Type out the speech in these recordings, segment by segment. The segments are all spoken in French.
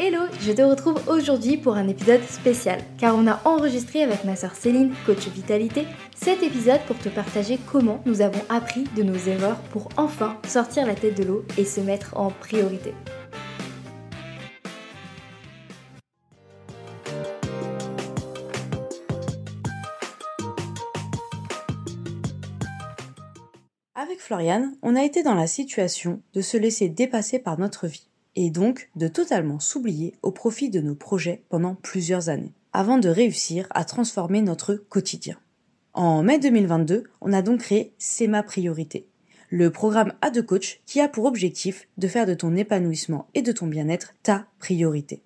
Hello, je te retrouve aujourd'hui pour un épisode spécial, car on a enregistré avec ma soeur Céline, coach vitalité, cet épisode pour te partager comment nous avons appris de nos erreurs pour enfin sortir la tête de l'eau et se mettre en priorité. Avec Floriane, on a été dans la situation de se laisser dépasser par notre vie et donc de totalement s'oublier au profit de nos projets pendant plusieurs années, avant de réussir à transformer notre quotidien. En mai 2022, on a donc créé C'est ma priorité, le programme A2 Coach qui a pour objectif de faire de ton épanouissement et de ton bien-être ta priorité.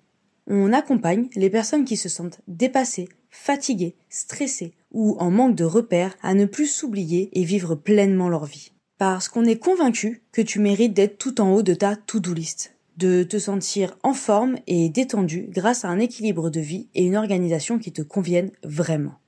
On accompagne les personnes qui se sentent dépassées, fatiguées, stressées ou en manque de repères à ne plus s'oublier et vivre pleinement leur vie. Parce qu'on est convaincu que tu mérites d'être tout en haut de ta to-do list de te sentir en forme et détendu grâce à un équilibre de vie et une organisation qui te conviennent vraiment.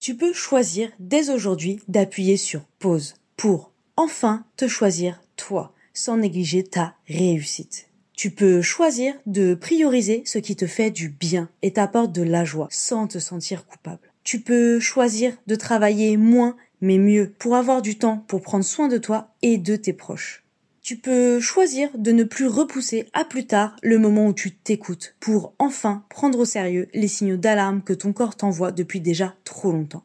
Tu peux choisir dès aujourd'hui d'appuyer sur pause pour enfin te choisir toi sans négliger ta réussite. Tu peux choisir de prioriser ce qui te fait du bien et t'apporte de la joie sans te sentir coupable. Tu peux choisir de travailler moins mais mieux pour avoir du temps pour prendre soin de toi et de tes proches tu peux choisir de ne plus repousser à plus tard le moment où tu t'écoutes pour enfin prendre au sérieux les signaux d'alarme que ton corps t'envoie depuis déjà trop longtemps.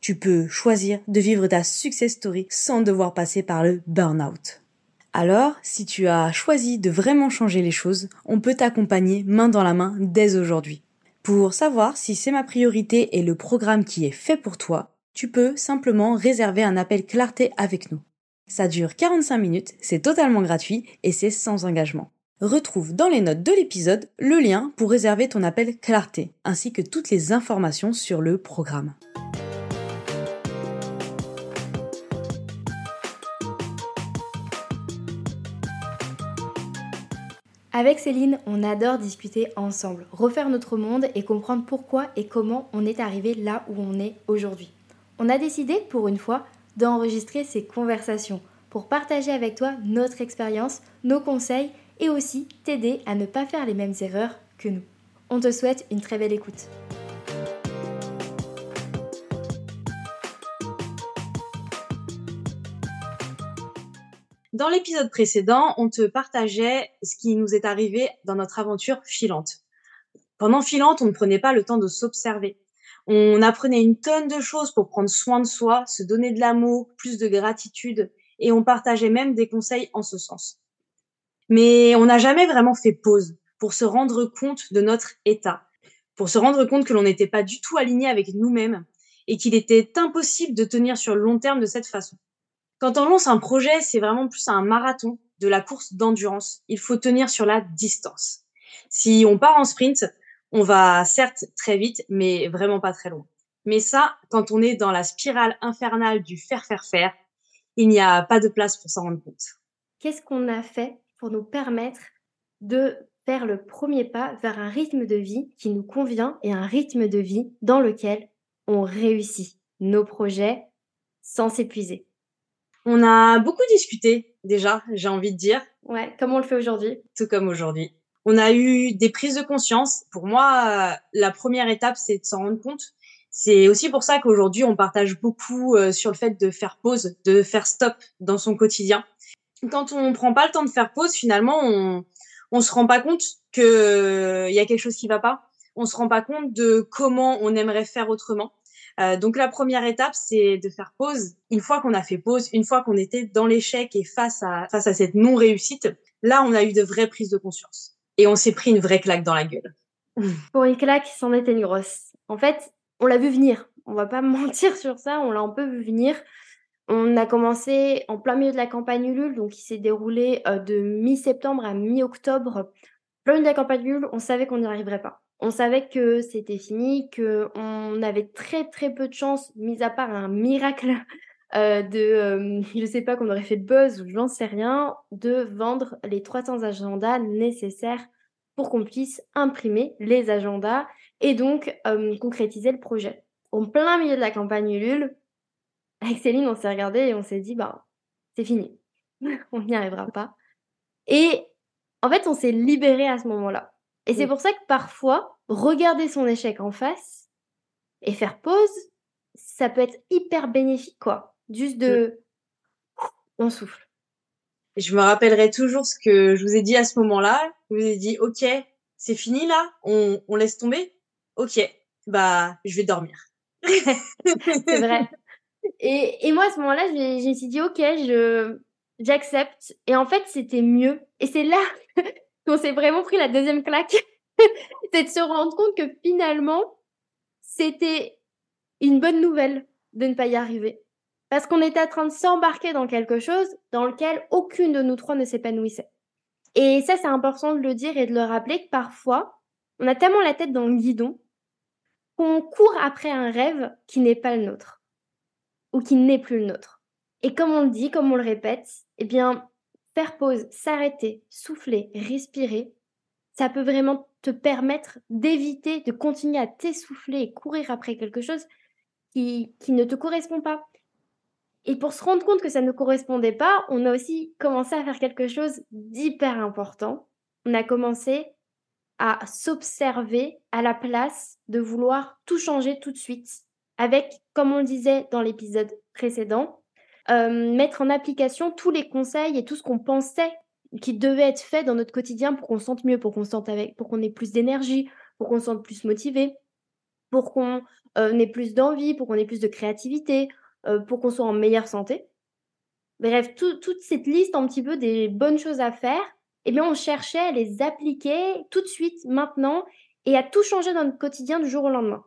Tu peux choisir de vivre ta success story sans devoir passer par le burn-out. Alors, si tu as choisi de vraiment changer les choses, on peut t'accompagner main dans la main dès aujourd'hui. Pour savoir si c'est ma priorité et le programme qui est fait pour toi, tu peux simplement réserver un appel clarté avec nous. Ça dure 45 minutes, c'est totalement gratuit et c'est sans engagement. Retrouve dans les notes de l'épisode le lien pour réserver ton appel clarté, ainsi que toutes les informations sur le programme. Avec Céline, on adore discuter ensemble, refaire notre monde et comprendre pourquoi et comment on est arrivé là où on est aujourd'hui. On a décidé, pour une fois, d'enregistrer ces conversations pour partager avec toi notre expérience, nos conseils et aussi t'aider à ne pas faire les mêmes erreurs que nous. On te souhaite une très belle écoute. Dans l'épisode précédent, on te partageait ce qui nous est arrivé dans notre aventure filante. Pendant filante, on ne prenait pas le temps de s'observer. On apprenait une tonne de choses pour prendre soin de soi, se donner de l'amour, plus de gratitude, et on partageait même des conseils en ce sens. Mais on n'a jamais vraiment fait pause pour se rendre compte de notre état, pour se rendre compte que l'on n'était pas du tout aligné avec nous-mêmes et qu'il était impossible de tenir sur le long terme de cette façon. Quand on lance un projet, c'est vraiment plus un marathon de la course d'endurance. Il faut tenir sur la distance. Si on part en sprint, on va certes très vite, mais vraiment pas très loin. Mais ça, quand on est dans la spirale infernale du faire, faire, faire, il n'y a pas de place pour s'en rendre compte. Qu'est-ce qu'on a fait pour nous permettre de faire le premier pas vers un rythme de vie qui nous convient et un rythme de vie dans lequel on réussit nos projets sans s'épuiser? On a beaucoup discuté déjà, j'ai envie de dire. Ouais, comme on le fait aujourd'hui? Tout comme aujourd'hui. On a eu des prises de conscience. Pour moi, la première étape, c'est de s'en rendre compte. C'est aussi pour ça qu'aujourd'hui, on partage beaucoup euh, sur le fait de faire pause, de faire stop dans son quotidien. Quand on prend pas le temps de faire pause, finalement, on on se rend pas compte que il y a quelque chose qui va pas. On se rend pas compte de comment on aimerait faire autrement. Euh, donc la première étape, c'est de faire pause. Une fois qu'on a fait pause, une fois qu'on était dans l'échec et face à face à cette non réussite, là, on a eu de vraies prises de conscience et on s'est pris une vraie claque dans la gueule. Pour une claque, c'en était une grosse. En fait, on l'a vu venir. On va pas mentir sur ça, on l'a un peu vu venir. On a commencé en plein milieu de la campagne Ulule, donc qui s'est déroulé euh, de mi-septembre à mi-octobre. Plein milieu de la campagne Ulule, on savait qu'on n'y arriverait pas. On savait que c'était fini, qu'on avait très très peu de chance, mis à part un miracle euh, de, euh, je sais pas, qu'on aurait fait de buzz ou j'en sais rien, de vendre les 300 agendas nécessaires pour qu'on puisse imprimer les agendas et donc euh, concrétiser le projet. En plein milieu de la campagne Ulule, avec Céline, on s'est regardé et on s'est dit, bah, c'est fini, on n'y arrivera pas. Et en fait, on s'est libéré à ce moment-là. Et c'est pour ça que parfois, regarder son échec en face et faire pause, ça peut être hyper bénéfique, quoi. Juste de... On souffle. Je me rappellerai toujours ce que je vous ai dit à ce moment-là. Je vous ai dit, OK, c'est fini là, on, laisse tomber. OK, bah, je vais dormir. c'est vrai. Et, moi, à ce moment-là, je me suis dit, OK, j'accepte. Et en fait, c'était mieux. Et c'est là qu'on s'est vraiment pris la deuxième claque. c'est de se rendre compte que finalement, c'était une bonne nouvelle de ne pas y arriver. Parce qu'on était en train de s'embarquer dans quelque chose dans lequel aucune de nous trois ne s'épanouissait. Et ça, c'est important de le dire et de le rappeler que parfois, on a tellement la tête dans le guidon qu'on court après un rêve qui n'est pas le nôtre ou qui n'est plus le nôtre. Et comme on le dit, comme on le répète, eh bien, faire pause, s'arrêter, souffler, respirer, ça peut vraiment te permettre d'éviter de continuer à t'essouffler et courir après quelque chose qui, qui ne te correspond pas. Et pour se rendre compte que ça ne correspondait pas, on a aussi commencé à faire quelque chose d'hyper important. On a commencé à s'observer à la place de vouloir tout changer tout de suite. Avec, comme on le disait dans l'épisode précédent, euh, mettre en application tous les conseils et tout ce qu'on pensait qui devait être fait dans notre quotidien pour qu'on se sente mieux, pour qu'on sente avec, pour qu'on ait plus d'énergie, pour qu'on se sente plus motivé, pour qu'on euh, ait plus d'envie, pour qu'on ait plus de créativité, pour qu'on soit en meilleure santé. Bref, toute cette liste un petit peu des bonnes choses à faire eh bien, on cherchait à les appliquer tout de suite, maintenant, et à tout changer dans notre quotidien du jour au lendemain.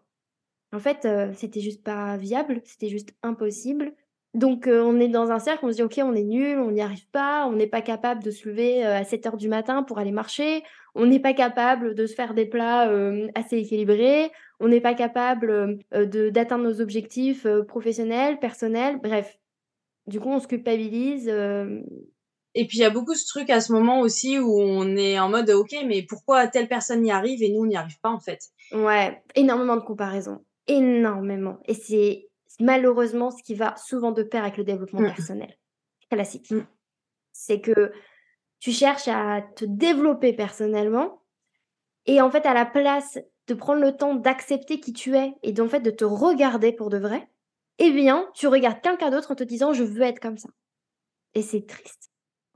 En fait, euh, c'était juste pas viable, c'était juste impossible. Donc, euh, on est dans un cercle, on se dit, OK, on est nul, on n'y arrive pas, on n'est pas capable de se lever euh, à 7 heures du matin pour aller marcher, on n'est pas capable de se faire des plats assez équilibrés, on n'est pas capable d'atteindre nos objectifs professionnels, personnels, bref. Du coup, on se culpabilise, et puis il y a beaucoup ce truc à ce moment aussi où on est en mode ok, mais pourquoi telle personne y arrive et nous on n'y arrive pas en fait? Ouais, énormément de comparaisons, énormément. Et c'est malheureusement ce qui va souvent de pair avec le développement mmh. personnel. Classique. Mmh. C'est que tu cherches à te développer personnellement et en fait à la place de prendre le temps d'accepter qui tu es et d'en fait de te regarder pour de vrai, eh bien tu regardes quelqu'un d'autre en te disant je veux être comme ça. Et c'est triste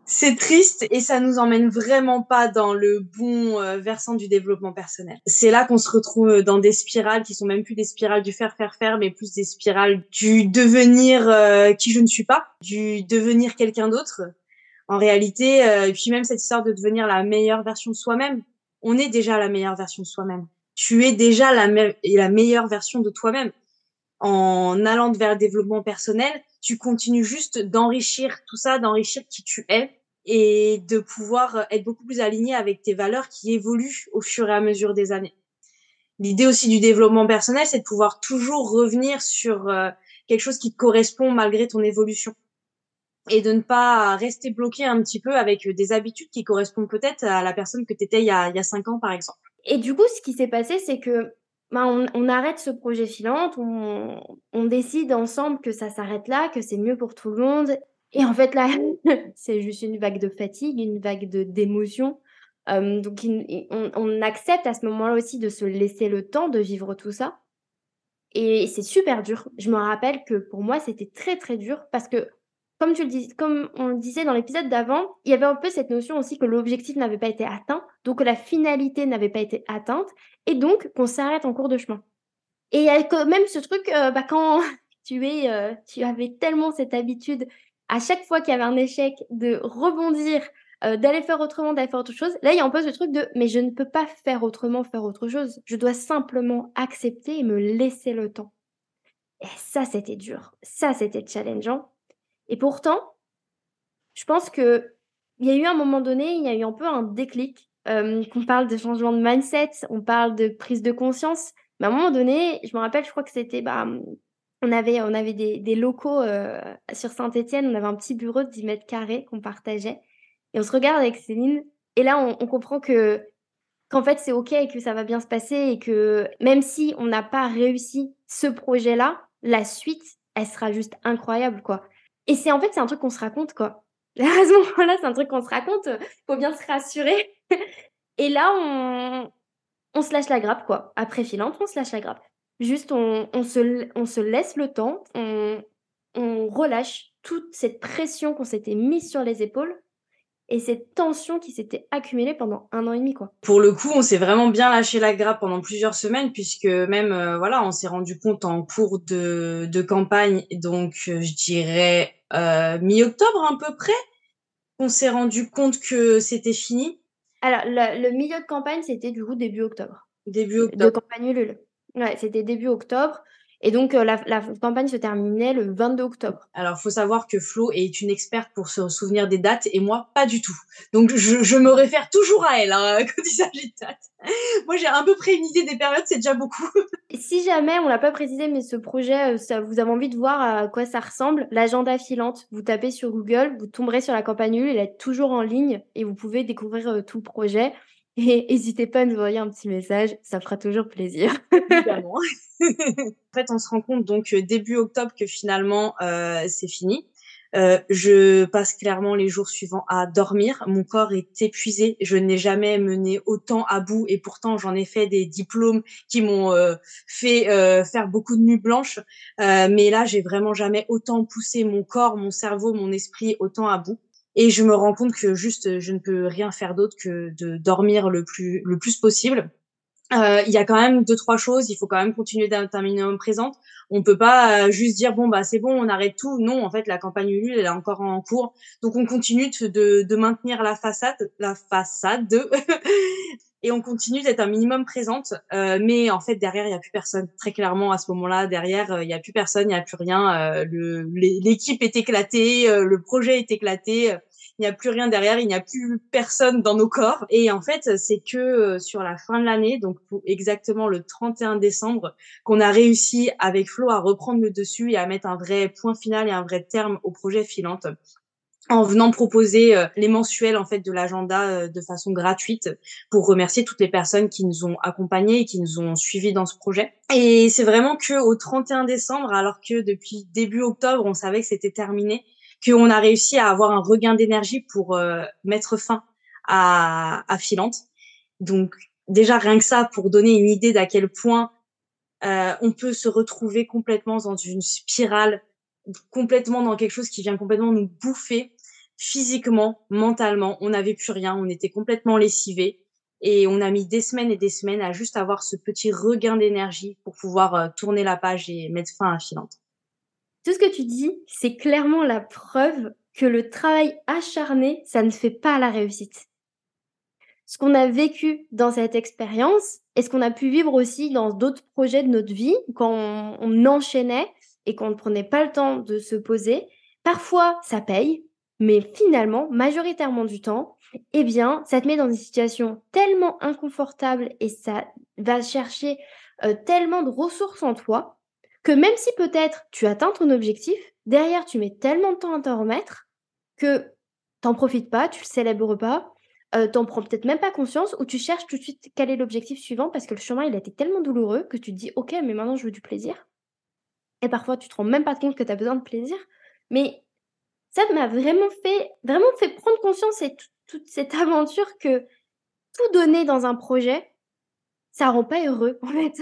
c'est triste et ça nous emmène vraiment pas dans le bon euh, versant du développement personnel. C'est là qu'on se retrouve dans des spirales qui sont même plus des spirales du faire faire faire mais plus des spirales du devenir euh, qui je ne suis pas, du devenir quelqu'un d'autre. En réalité, euh, et puis même cette histoire de devenir la meilleure version de soi-même, on est déjà la meilleure version de soi-même. Tu es déjà la, meilleure version de toi-même. En allant vers le développement personnel, tu continues juste d'enrichir tout ça, d'enrichir qui tu es et de pouvoir être beaucoup plus aligné avec tes valeurs qui évoluent au fur et à mesure des années. L'idée aussi du développement personnel, c'est de pouvoir toujours revenir sur euh, quelque chose qui te correspond malgré ton évolution et de ne pas rester bloqué un petit peu avec des habitudes qui correspondent peut-être à la personne que tu étais il y, a, il y a cinq ans, par exemple. Et du coup, ce qui s'est passé, c'est que bah, on, arrête ce projet filante, on, décide ensemble que ça s'arrête là, que c'est mieux pour tout le monde. Et en fait, là, c'est juste une vague de fatigue, une vague d'émotion. donc, on, on, accepte à ce moment-là aussi de se laisser le temps de vivre tout ça. Et c'est super dur. Je me rappelle que pour moi, c'était très, très dur parce que, comme, on le disait dans l'épisode d'avant, il y avait un peu cette notion aussi que l'objectif n'avait pas été atteint, donc que la finalité n'avait pas été atteinte, et donc qu'on s'arrête en cours de chemin. Et il y a quand même ce truc, euh, bah, quand euh, tu avais tellement cette habitude à chaque fois qu'il y avait un échec, de rebondir, euh, d'aller faire autrement, d'aller faire autre chose. Là, il y a un peu ce truc de mais je ne peux pas faire autrement, faire autre chose. Je dois simplement accepter et me laisser le temps. Et ça, c'était dur. Ça, c'était challengeant. Et pourtant, je pense que il y a eu un moment donné, il y a eu un peu un déclic. Euh, qu'on parle de changement de mindset, on parle de prise de conscience. Mais à un moment donné, je me rappelle, je crois que c'était bah, on avait, on avait des, locaux euh, sur Saint-Etienne, on avait un petit bureau de 10 mètres carrés qu'on partageait. Et on se regarde avec Céline, et là, on, comprend que qu'en fait, c'est OK et que ça va bien se passer, et que même si on n'a pas réussi ce projet-là, la suite, elle sera juste incroyable, quoi. Et c'est en fait, c'est un truc qu'on se raconte, quoi. À ce moment-là, c'est un truc qu'on se raconte, faut bien se rassurer. Et là, on, on se lâche la grappe, quoi. Après filante, on se lâche la grappe. Juste, on, on, se, on se laisse le temps, on, on relâche toute cette pression qu'on s'était mise sur les épaules et cette tension qui s'était accumulée pendant un an et demi quoi. Pour le coup, on s'est vraiment bien lâché la grappe pendant plusieurs semaines puisque même euh, voilà, on s'est rendu compte en cours de, de campagne, donc euh, je dirais euh, mi-octobre à peu près, on s'est rendu compte que c'était fini. Alors le, le, milieu de campagne, c'était du coup début octobre. Début octobre. De campagne Ulule. Ouais, c'était début octobre. Et donc, euh, la, la, campagne se terminait le 22 octobre. Alors, faut savoir que Flo est une experte pour se souvenir des dates et moi, pas du tout. Donc, je, je me réfère toujours à elle hein, quand il s'agit de dates. Moi, j'ai un peu près une idée des périodes, c'est déjà beaucoup. si jamais, on l'a pas précisé, mais ce projet, euh, ça, vous avez envie de voir à quoi ça ressemble, l'agenda filante, vous tapez sur Google, vous tomberez sur la campagne Ulule, elle est toujours en ligne et vous pouvez découvrir euh, tout le projet. Et n'hésitez pas à nous envoyer un petit message, ça fera toujours plaisir. Évidemment. en fait, on se rend compte donc euh, début octobre que finalement euh, c'est fini. Euh, je passe clairement les jours suivants à dormir. Mon corps est épuisé. Je n'ai jamais mené autant à bout et pourtant j'en ai fait des diplômes qui m'ont euh, fait euh, faire beaucoup de nuits blanches. mais là, j'ai vraiment jamais autant poussé mon corps, mon cerveau, mon esprit autant à bout et je me rends compte que juste je ne peux rien faire d'autre que de dormir le plus le plus possible. Euh, il y a quand même deux trois choses. Il faut quand même continuer d'être un minimum présente. On peut pas euh, juste dire bon bah c'est bon, on arrête tout. Non, en fait la campagne Ulule elle est encore en cours, donc on continue de, de maintenir la façade, la façade, et on continue d'être un minimum présente. Euh, mais en fait derrière il y a plus personne. Très clairement à ce moment-là derrière euh, il y a plus personne, il y a plus rien. Euh, l'équipe est éclatée, le projet est éclaté il n'y a plus rien derrière, il n'y a plus personne dans nos corps. Et en fait, c'est que euh, sur la fin de l'année, donc exactement le 31 décembre, qu'on a réussi avec Flo à reprendre le dessus et à mettre un vrai point final et un vrai terme au projet Filante en venant proposer euh, les mensuels en fait de l'agenda euh, de façon gratuite pour remercier toutes les personnes qui nous ont accompagnés et qui nous ont suivis dans ce projet. Et c'est vraiment que au 31 décembre alors que depuis début octobre, on savait que c'était terminé, qu'on a réussi à avoir un regain d'énergie pour euh, mettre fin à, à Filante. Donc déjà rien que ça pour donner une idée d'à quel point euh, on peut se retrouver complètement dans une spirale, complètement dans quelque chose qui vient complètement nous bouffer physiquement, mentalement. On n'avait plus rien, on était complètement lessivés et on a mis des semaines et des semaines à juste avoir ce petit regain d'énergie pour pouvoir euh, tourner la page et mettre fin à Filante. Tout ce que tu dis, c'est clairement la preuve que le travail acharné, ça ne fait pas la réussite. Ce qu'on a vécu dans cette expérience et ce qu'on a pu vivre aussi dans d'autres projets de notre vie, quand on, enchaînait et qu'on ne prenait pas le temps de se poser, parfois ça paye, mais finalement, majoritairement du temps, eh bien, ça te met dans une situation tellement inconfortable et ça va chercher euh, tellement de ressources en toi que même si peut-être tu atteins ton objectif, derrière tu mets tellement de temps à t'en remettre que t'en profites pas, tu le célèbres pas, euh, t'en prends peut-être même pas conscience ou tu cherches tout de suite quel est l'objectif suivant parce que le chemin il a été tellement douloureux que tu te dis ok mais maintenant je veux du plaisir. Et parfois tu te rends même pas compte que tu as besoin de plaisir. Mais ça m'a vraiment fait, vraiment fait prendre conscience et toute cette aventure que tout donner dans un projet, ça rend pas heureux en fait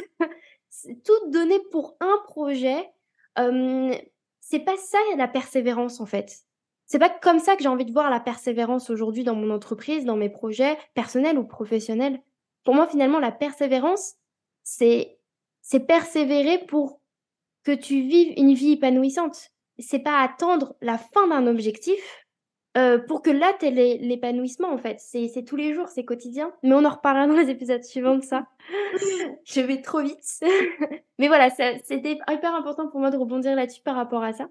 tout donner pour un projet, c'est pas ça la persévérance en fait. C'est pas comme ça que j'ai envie de voir la persévérance aujourd'hui dans mon entreprise, dans mes projets personnels ou professionnels. Pour moi, finalement, la persévérance, c'est c'est persévérer pour que tu vives une vie épanouissante. C'est pas attendre la fin d'un objectif euh, pour que là, tu aies l'épanouissement, en fait. C'est tous les jours, c'est quotidien. Mais on en reparlera dans les épisodes suivants de ça. je vais trop vite. Mais voilà, c'était hyper important pour moi de rebondir là-dessus par rapport à ça.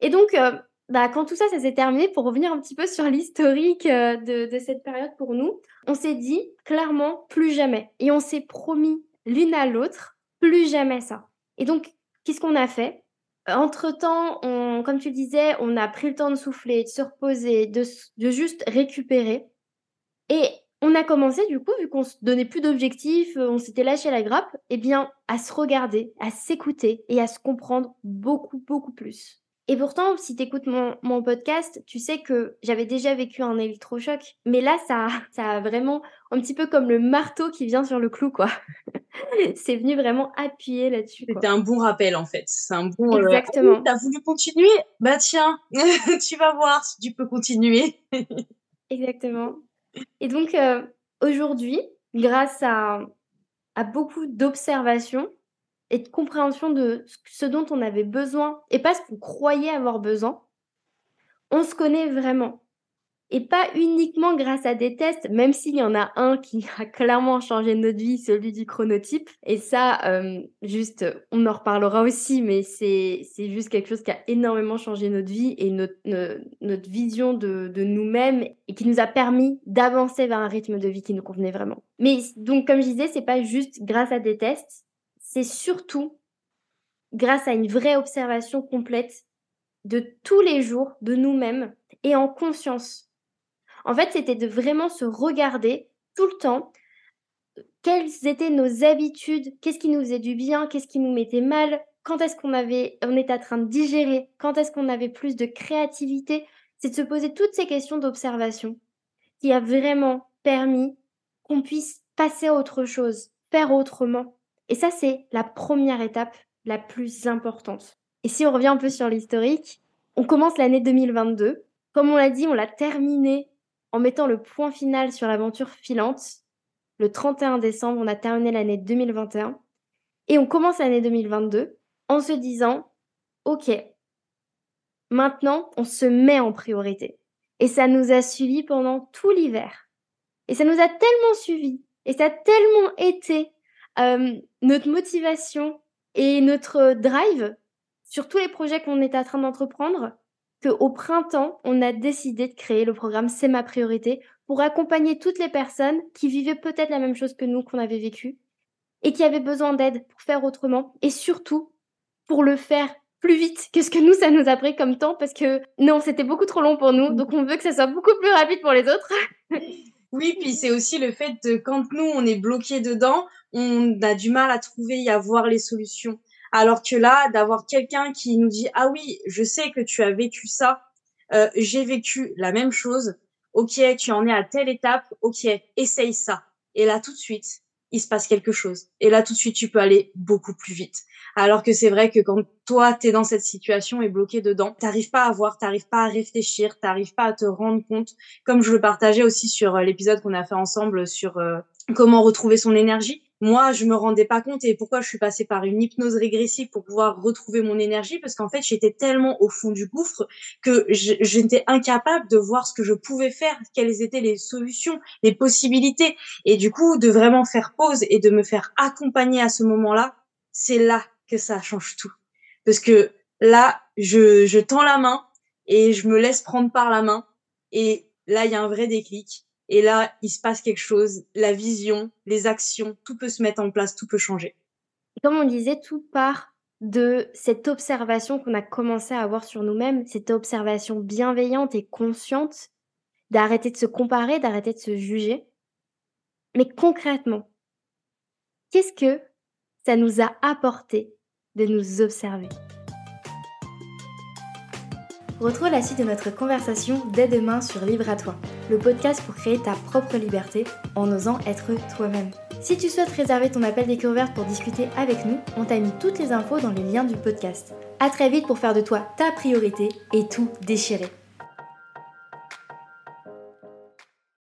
Et donc, euh, bah, quand tout ça, ça s'est terminé, pour revenir un petit peu sur l'historique euh, de, de cette période pour nous, on s'est dit clairement plus jamais. Et on s'est promis l'une à l'autre plus jamais ça. Et donc, qu'est-ce qu'on a fait? Entre-temps, comme tu disais, on a pris le temps de souffler, de se reposer, de, juste récupérer. Et on a commencé, du coup, vu qu'on se donnait plus d'objectifs, on s'était lâché la grappe, eh bien, à se regarder, à s'écouter et à se comprendre beaucoup, beaucoup plus. Et pourtant, si tu écoutes mon, mon, podcast, tu sais que j'avais déjà vécu un électrochoc. Mais là, ça, ça a vraiment un petit peu comme le marteau qui vient sur le clou, quoi. c'est venu vraiment appuyer là-dessus. C'était un bon rappel, en fait. C'est un bon. Euh, Exactement. T'as voulu continuer? Bah tiens, tu vas voir si tu peux continuer. Exactement. Et donc, euh, aujourd'hui, grâce à, à beaucoup d'observations, et de compréhension de ce dont on avait besoin et pas ce qu'on croyait avoir besoin, on se connaît vraiment. Et pas uniquement grâce à des tests, même s'il y en a un qui a clairement changé notre vie, celui du chronotype. Et ça, euh, juste, on en reparlera aussi, mais c'est juste quelque chose qui a énormément changé notre vie et notre, notre, vision de, de nous-mêmes et qui nous a permis d'avancer vers un rythme de vie qui nous convenait vraiment. Mais donc, comme je disais, c'est pas juste grâce à des tests, c'est surtout grâce à une vraie observation complète de tous les jours, de nous-mêmes et en conscience. En fait, c'était de vraiment se regarder tout le temps quelles étaient nos habitudes, qu'est-ce qui nous faisait du bien, qu'est-ce qui nous mettait mal, quand est-ce qu'on avait, on était en train de digérer, quand est-ce qu'on avait plus de créativité. C'est de se poser toutes ces questions d'observation qui a vraiment permis qu'on puisse passer à autre chose, faire autrement. Et ça, c'est la première étape la plus importante. Et si on revient un peu sur l'historique, on commence l'année 2022. Comme on l'a dit, on l'a terminé en mettant le point final sur l'aventure filante. Le 31 décembre, on a terminé l'année 2021. Et on commence l'année 2022 en se disant, OK, maintenant, on se met en priorité. Et ça nous a suivi pendant tout l'hiver. Et ça nous a tellement suivi. Et ça a tellement été euh, notre motivation et notre drive sur tous les projets qu'on est en train d'entreprendre, qu'au printemps, on a décidé de créer le programme C'est ma priorité pour accompagner toutes les personnes qui vivaient peut-être la même chose que nous qu'on avait vécu et qui avaient besoin d'aide pour faire autrement et surtout pour le faire plus vite que ce que nous, ça nous a pris comme temps parce que non, c'était beaucoup trop long pour nous. Donc, on veut que ça soit beaucoup plus rapide pour les autres. Oui, puis c'est aussi le fait de quand nous on est bloqué dedans, on a du mal à trouver et à voir les solutions. Alors que là, d'avoir quelqu'un qui nous dit ah oui, je sais que tu as vécu ça, euh, j'ai vécu la même chose. Ok, tu en es à telle étape. Ok, essaye ça. Et là tout de suite, il se passe quelque chose. Et là tout de suite, tu peux aller beaucoup plus vite. Alors que c'est vrai que quand toi, tu es dans cette situation et bloqué dedans, t'arrives pas à voir, t'arrives pas à réfléchir, t'arrives pas à te rendre compte. Comme je le partageais aussi sur euh, l'épisode qu'on a fait ensemble sur euh, comment retrouver son énergie. Moi, je me rendais pas compte et pourquoi je suis passée par une hypnose régressive pour pouvoir retrouver mon énergie parce qu'en fait, j'étais tellement au fond du gouffre que j'étais incapable de voir ce que je pouvais faire, quelles étaient les solutions, les possibilités et du coup, de vraiment faire pause et de me faire accompagner à ce moment-là, c'est là que ça change tout. Parce que là, je, je tends la main et je me laisse prendre par la main. Et là, il y a un vrai déclic. Et là, il se passe quelque chose. La vision, les actions, tout peut se mettre en place, tout peut changer. Comme on disait, tout part de cette observation qu'on a commencé à avoir sur nous-mêmes, cette observation bienveillante et consciente, d'arrêter de se comparer, d'arrêter de se juger. Mais concrètement, qu'est-ce que ça nous a apporté de nous observer? Retrouve la suite de notre conversation dès demain sur Libre à toi, le podcast pour créer ta propre liberté en osant être toi-même. Si tu souhaites réserver ton appel découverte pour discuter avec nous, on t'a mis toutes les infos dans les liens du podcast. A très vite pour faire de toi ta priorité et tout déchirer.